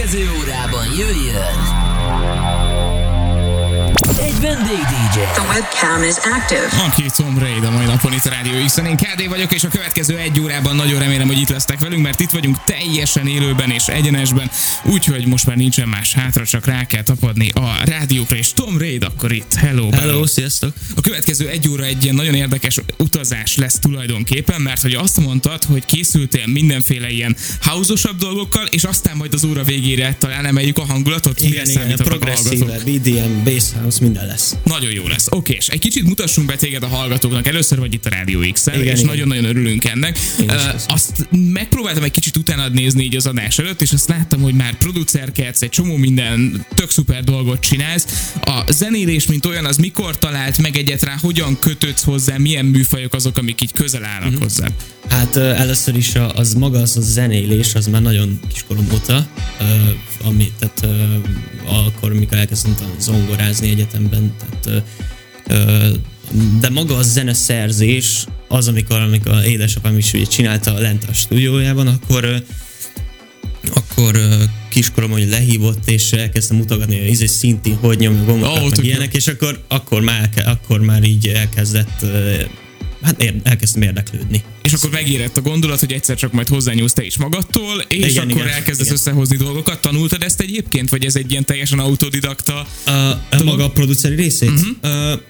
következő órában jöjjön vendég DJ. The webcam is active. Aki Tom Raid a mai napon itt a Rádió x Én KD vagyok, és a következő egy órában nagyon remélem, hogy itt lesztek velünk, mert itt vagyunk teljesen élőben és egyenesben, úgyhogy most már nincsen más hátra, csak rá kell tapadni a rádiókra, és Tom Raid akkor itt. Hello, Hello, hello. sziasztok! A következő egy óra egy ilyen nagyon érdekes utazás lesz tulajdonképpen, mert hogy azt mondtad, hogy készültél mindenféle ilyen hausosabb dolgokkal, és aztán majd az óra végére talán emeljük a hangulatot. Igen, igen, progresszíve, BDM, bass house, minden lesz. Nagyon jó lesz. Oké, és egy kicsit mutassunk be téged a hallgatóknak. Először vagy itt a Rádió x és nagyon-nagyon örülünk ennek. Uh, azt megpróbáltam egy kicsit utána nézni így az adás előtt, és azt láttam, hogy már producerkedsz, egy csomó minden tök szuper dolgot csinálsz. A zenélés, mint olyan, az mikor talált meg egyetlen, hogyan kötődsz hozzá, milyen műfajok azok, amik így közel állnak uh-huh. hozzá? Hát először is az maga az a zenélés, az már nagyon kiskorom óta, ami, tehát akkor, mikor elkezdtem zongorázni egyetemben, tehát uh, de maga a zeneszerzés, az, amikor, amikor édesapám is ugye csinálta lent a stúdiójában, akkor akkor kiskorom, hogy lehívott, és elkezdtem mutogatni, hogy izé szinti, hogy nyomja gombokat, oh, meg ilyenek, és akkor, akkor, már, akkor már így elkezdett hát ér, elkezdtem érdeklődni. És akkor megérett a gondolat, hogy egyszer csak majd hozzányúlsz te is magadtól, és igen, akkor igen, elkezdesz igen. összehozni dolgokat. Tanultad ezt egyébként, vagy ez egy ilyen teljesen autodidakta? A, a maga a produceri részét? Uh-huh. Uh,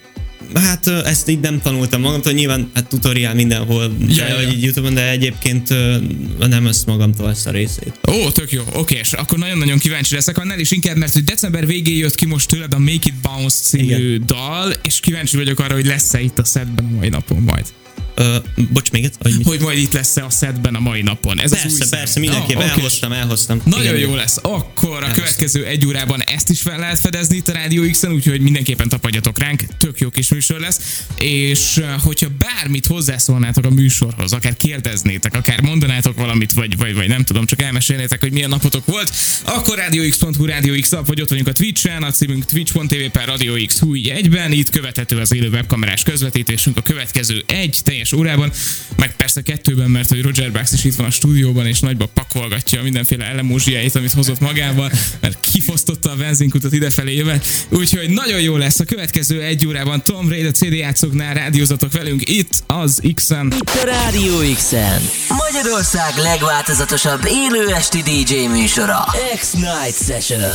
Hát ezt így nem tanultam magamtól, nyilván hát tutoriál mindenhol, ja, de, ja. Így YouTube-on, de egyébként nem ezt magamtól ezt a részét. Ó, tök jó, oké, és akkor nagyon-nagyon kíváncsi leszek annál is inkább, mert hogy december végén jött ki most tőled a Make It Bounce című Igen. dal, és kíváncsi vagyok arra, hogy lesz-e itt a setben a mai napon majd. Uh, bocs, még egy, hogy, hogy majd itt lesz a setben a mai napon. Ez persze, az új persze, mindenképp ah, elhoztam, elhoztam. Nagyon Igen, jó lesz. Akkor a elhoztam. következő egy órában ezt is fel lehet fedezni itt a Rádió X-en, úgyhogy mindenképpen tapadjatok ránk, tök jó kis műsor lesz. És hogyha bármit hozzászólnátok a műsorhoz, akár kérdeznétek, akár mondanátok valamit, vagy, vagy, vagy nem tudom, csak elmesélnétek, hogy milyen napotok volt, akkor radiox.hu, Radio X nap, vagy ott vagyunk a Twitch-en, a címünk twitch.tv per Radio X hú, egyben, itt követhető az élő webkamerás közvetítésünk a következő egy teljes teljes órában, meg persze kettőben, mert hogy Roger Bax is itt van a stúdióban, és nagyba pakolgatja mindenféle elemózsiáit, amit hozott magával, mert kifosztotta a benzinkutat idefelé jövet. Úgyhogy nagyon jó lesz a következő egy órában Tom Raid a CD játszóknál rádiózatok velünk itt az X-en. Itt a Rádió X-en. Magyarország legváltozatosabb élő esti DJ műsora. X-Night Session.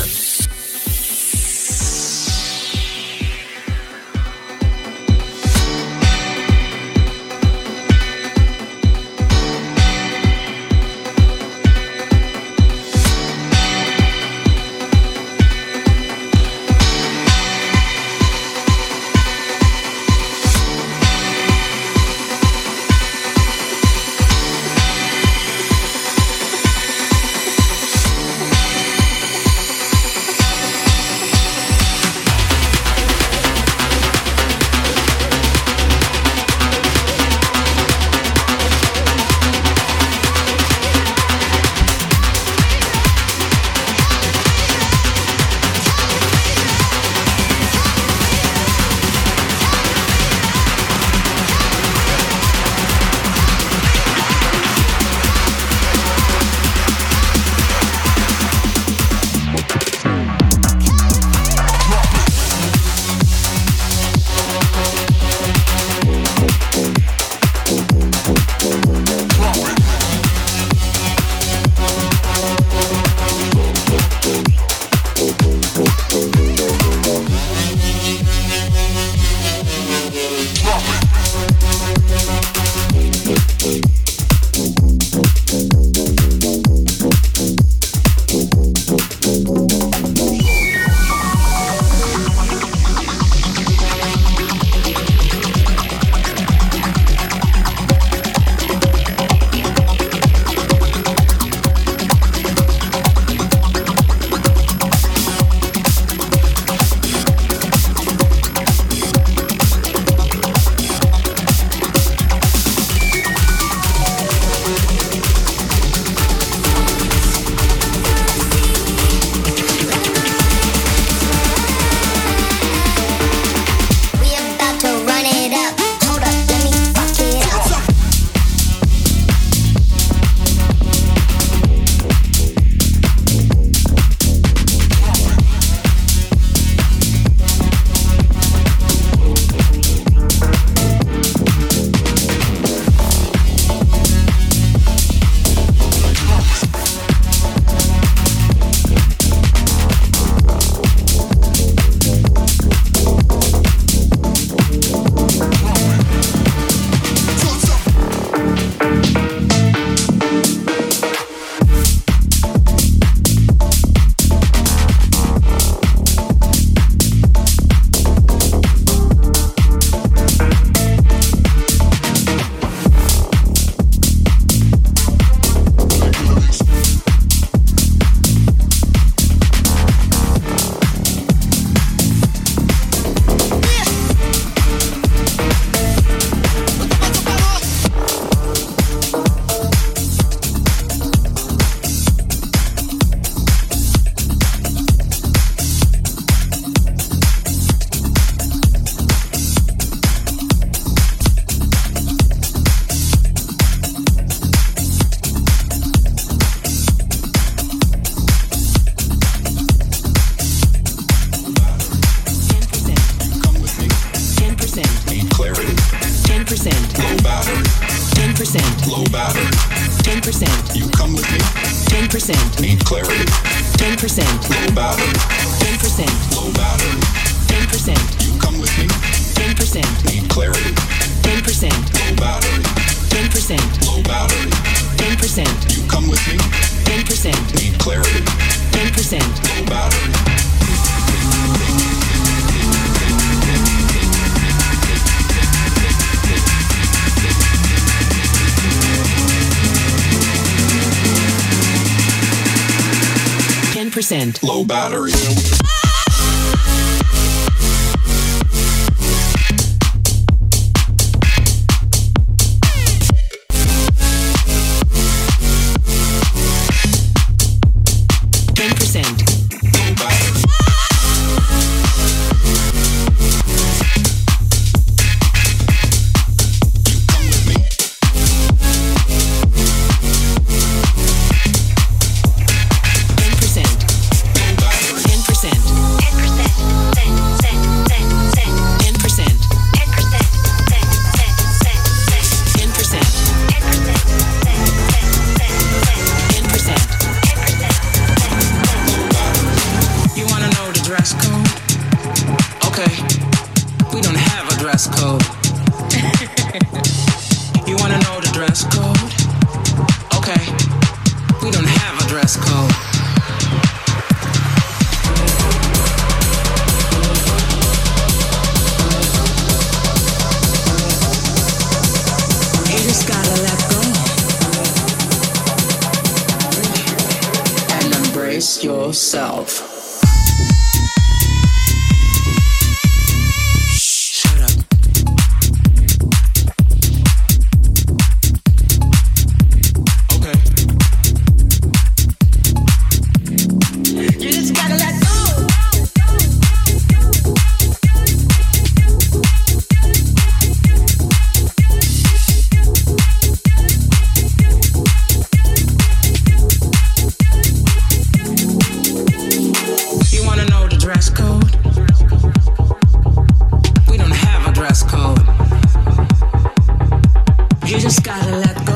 You just gotta let go.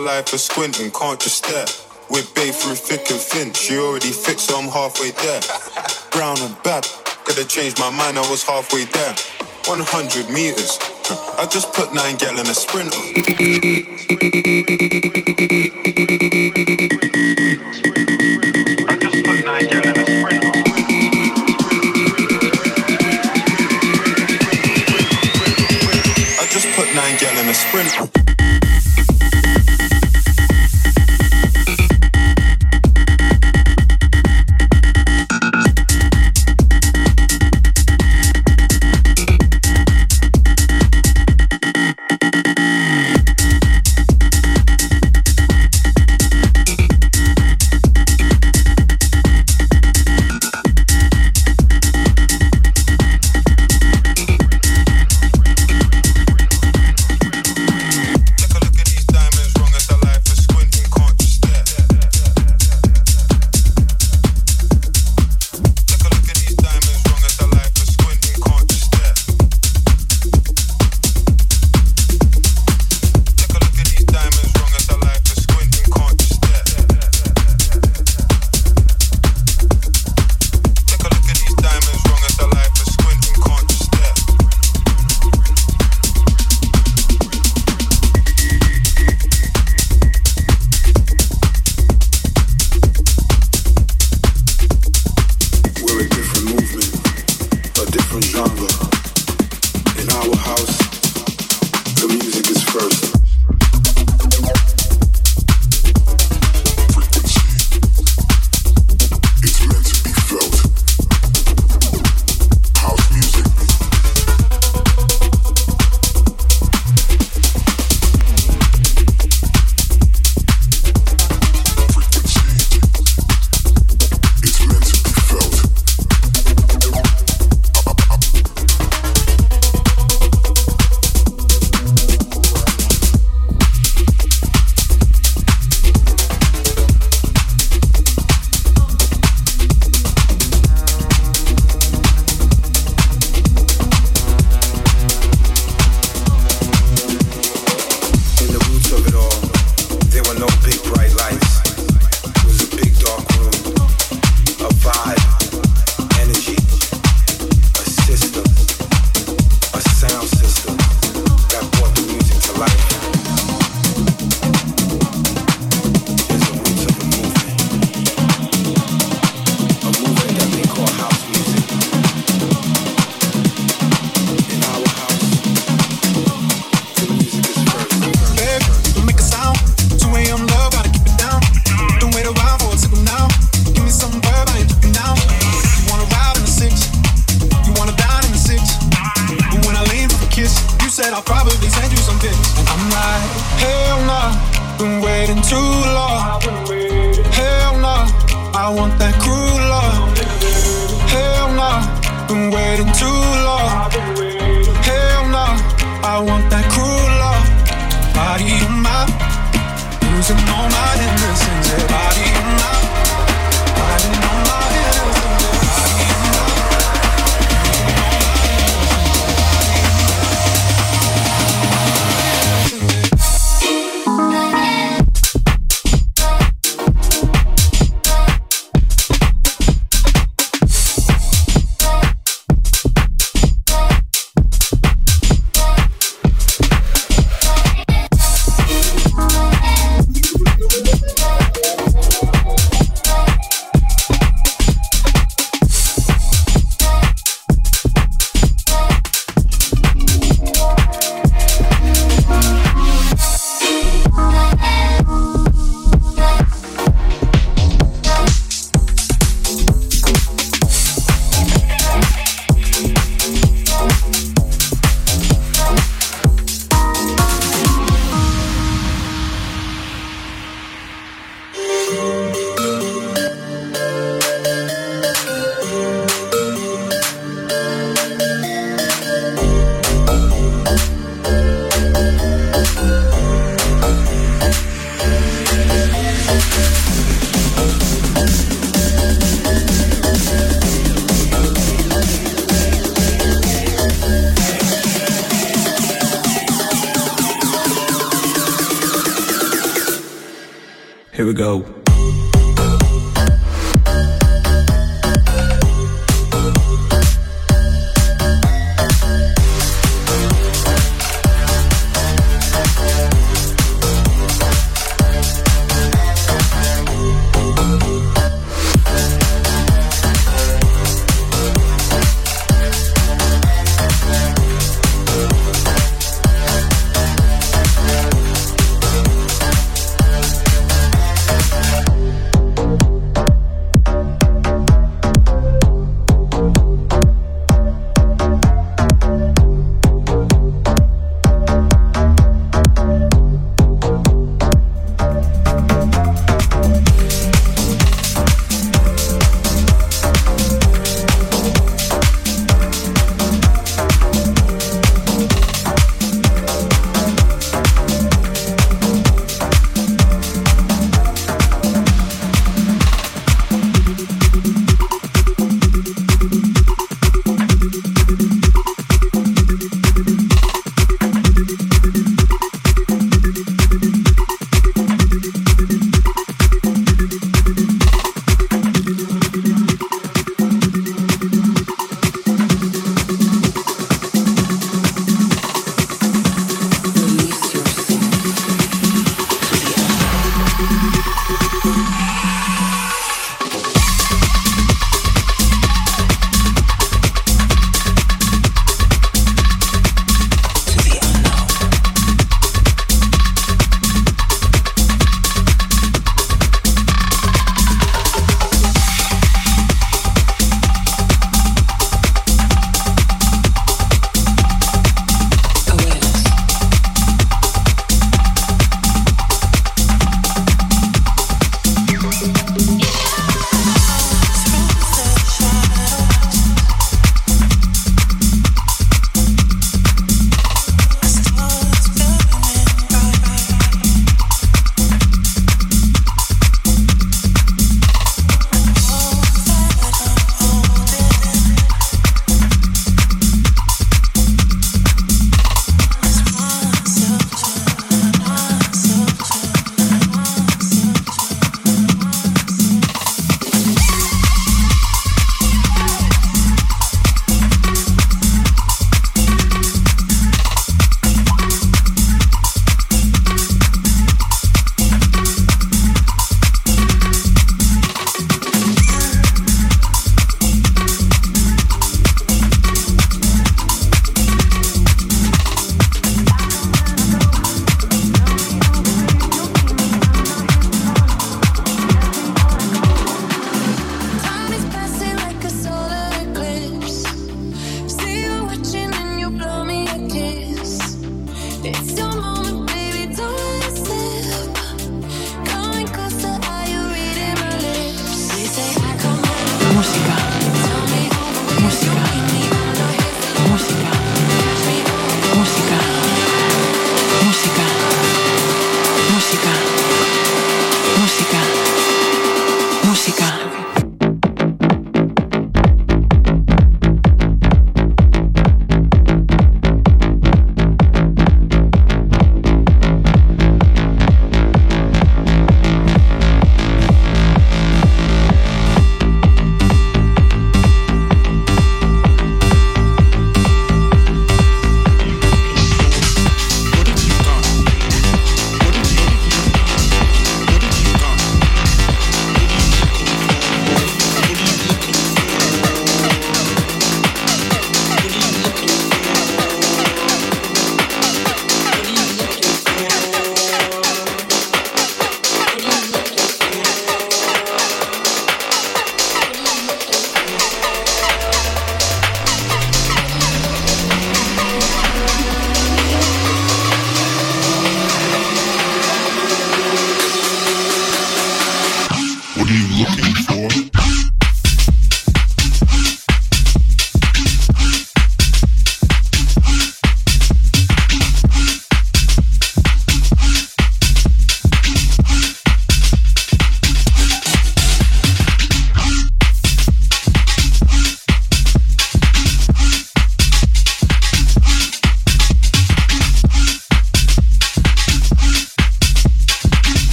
Life is squinting, can't just stare. We're babe through thick and thin. She already fixed, so I'm halfway there. Brown and bad, could've changed my mind, I was halfway there. 100 meters, I just put nine gal in a sprint. I just put nine gal in a sprint.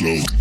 slow.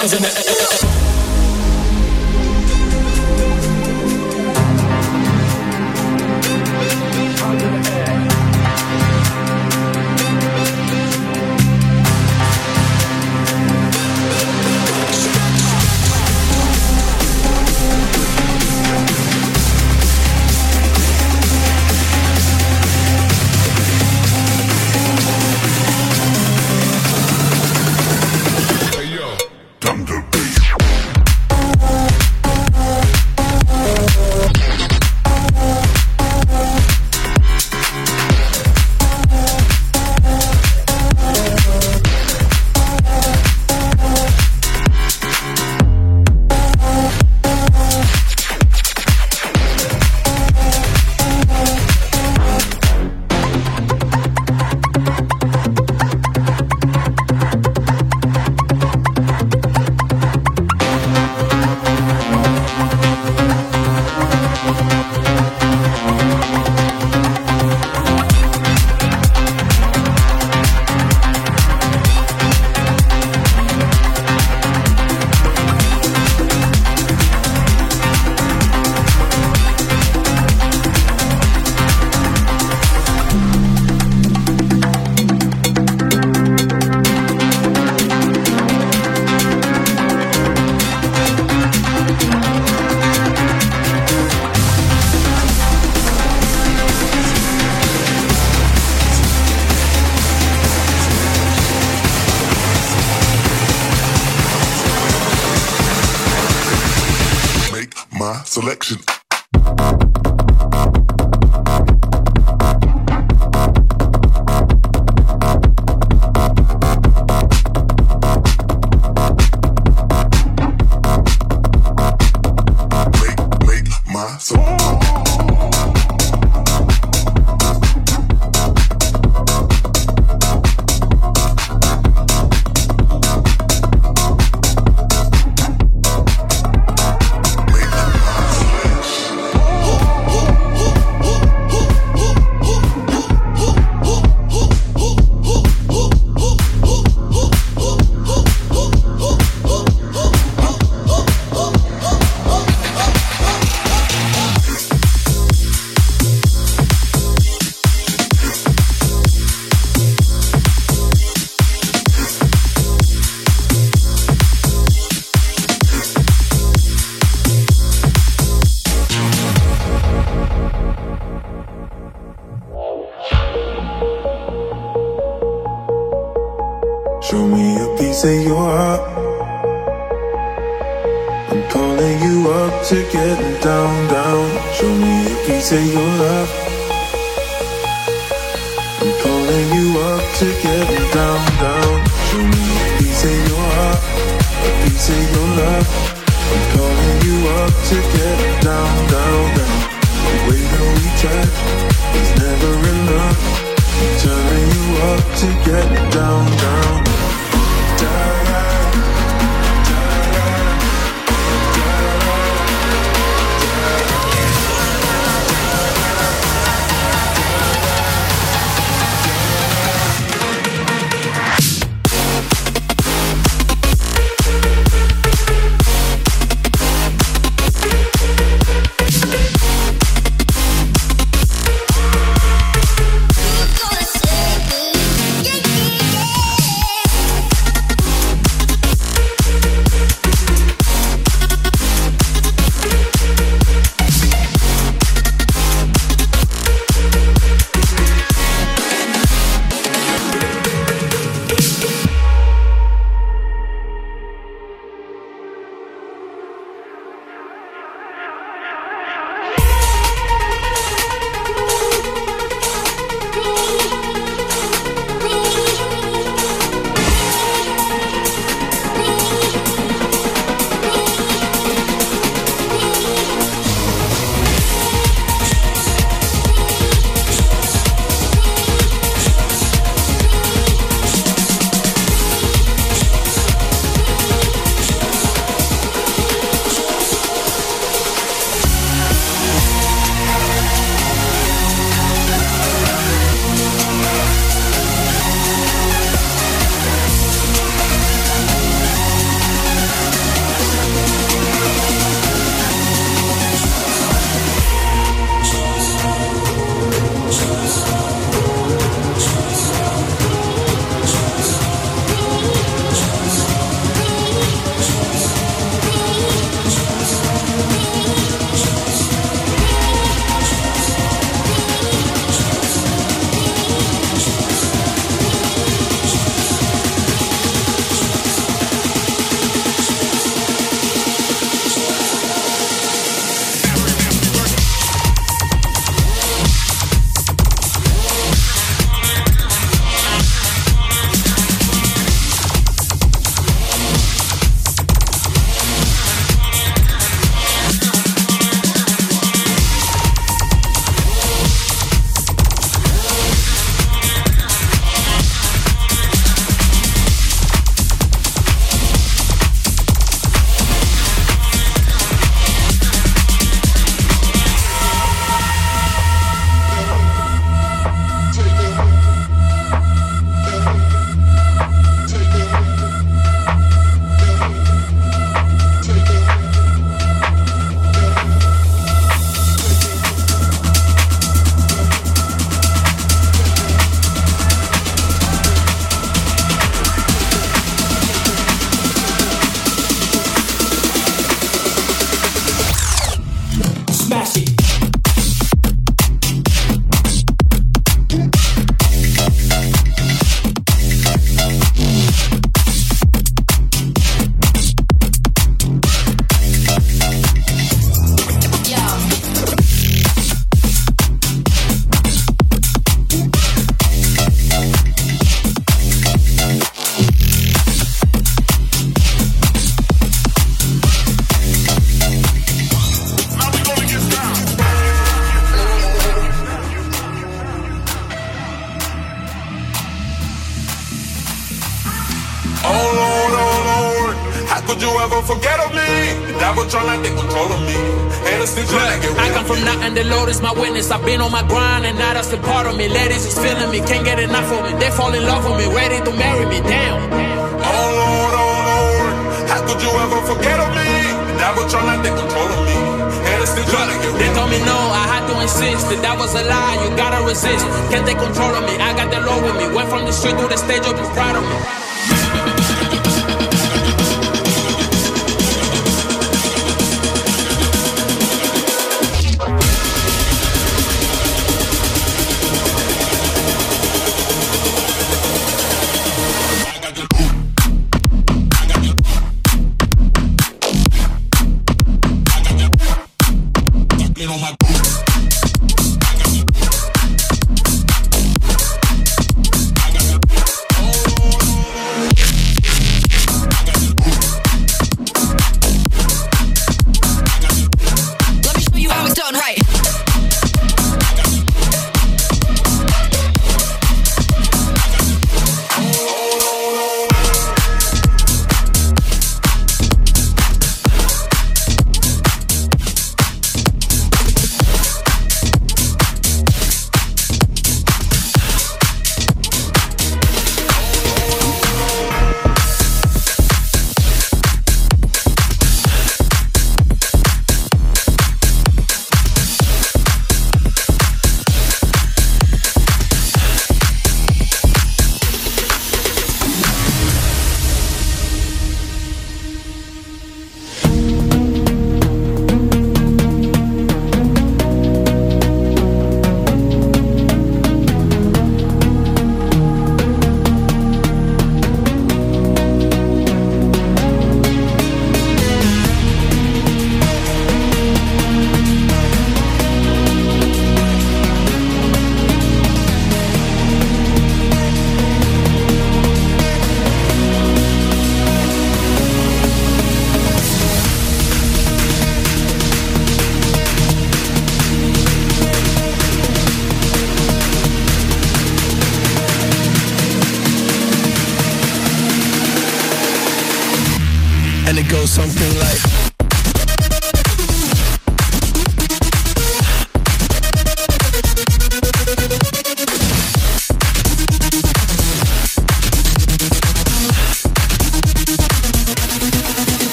Cause in the my selection. Trying to take control of me. Haters still trying to get I come from nothing, the Lord is my witness. I've been on my grind, and now that's the part of me. Ladies is feeling me, can't get enough of me. They fall in love with me, ready to marry me. Damn. Oh Lord, oh Lord, how could you ever forget of me? The devil trying to take control of me. Haters still trying to get They told me no, I had to insist that that was a lie. You gotta resist. Can't take control of me. I got the Lord with me. Went from the street to the stage, hope you proud of me.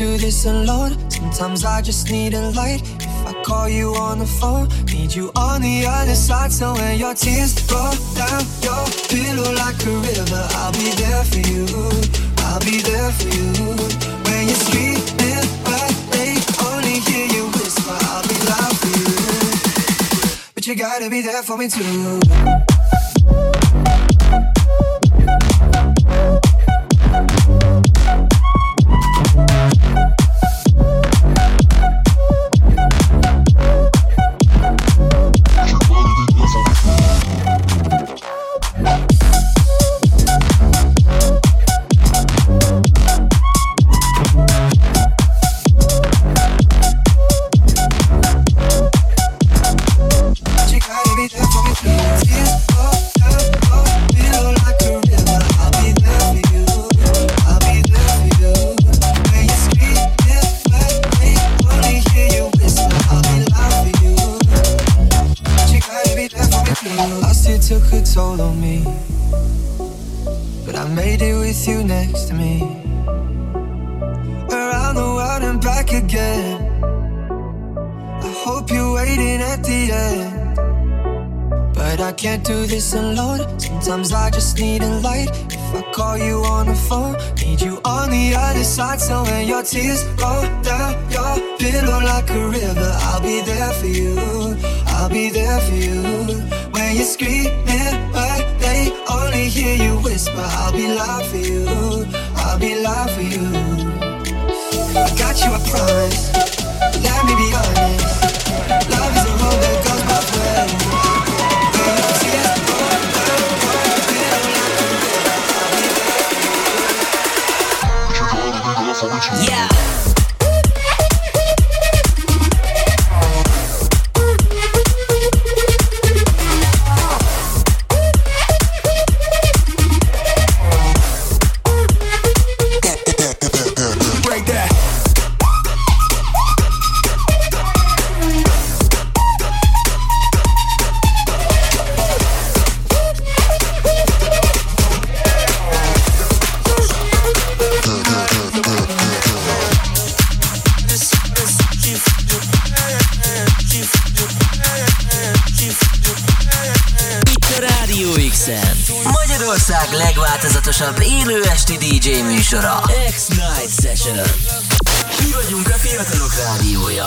Do this alone. Sometimes I just need a light. If I call you on the phone, need you on the other side. So when your tears roll down your pillow like a river, I'll be there for you. I'll be there for you. When you're screaming, but they only hear you whisper, I'll be loud for you. But you gotta be there for me too. tears. Fall legváltozatosabb élő esti DJ műsora. X-Night Session. Mi vagyunk a fiatalok rádiója.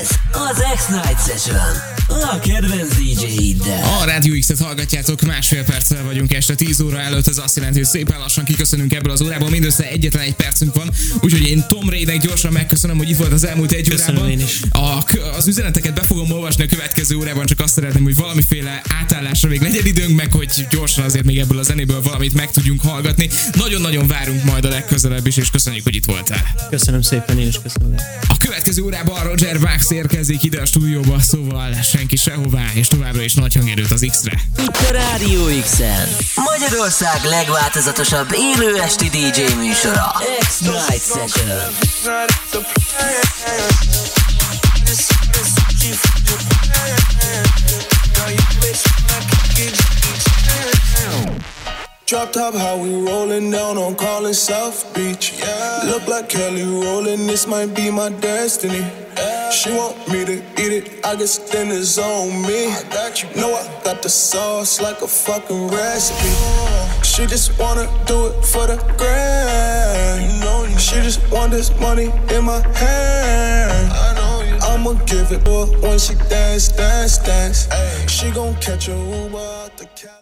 Ez az X-Night Session. A kedvenc DJ-iddel. A Rádió X-et hallgatjátok, másfél perccel vagyunk este 10 óra előtt, ez azt jelenti, hogy szépen lassan kiköszönünk ebből az órából, mindössze egyetlen egy percünk van, úgyhogy én Tom Raynek gyorsan megköszönöm, hogy itt volt az elmúlt egy Köszönöm órában. én is. A, az üzeneteket be fogom olvasni a következő órában, csak azt szeretném, hogy valamiféle átállásra még legyen időnk, meg hogy gyorsan azért még ebből a zenéből valamit meg tudjunk hallgatni. Nagyon-nagyon várunk majd a legközelebb is, és köszönjük, hogy itt voltál. Köszönöm szépen, én is köszönöm. A következő órában Roger Bax érkezik ide a stúdióba, szóval senki sehová, és továbbra is nagy hangerőt az X-re. Itt a Rádió X-en. Magyarország legváltozatosabb élő esti DJ műsora. X-Night Session. Drop top, how we rolling down on calling South Beach. Yeah. Look like Kelly rolling, this might be my destiny. She want me to eat it, I guess then it's on me. I got you. Know I got the sauce like a fucking recipe. She just wanna do it for the grand. You know, she just want this money in my hand. I know you. I'ma give it to her when she dance, dance, dance. She gon' catch a Uber out the Cali.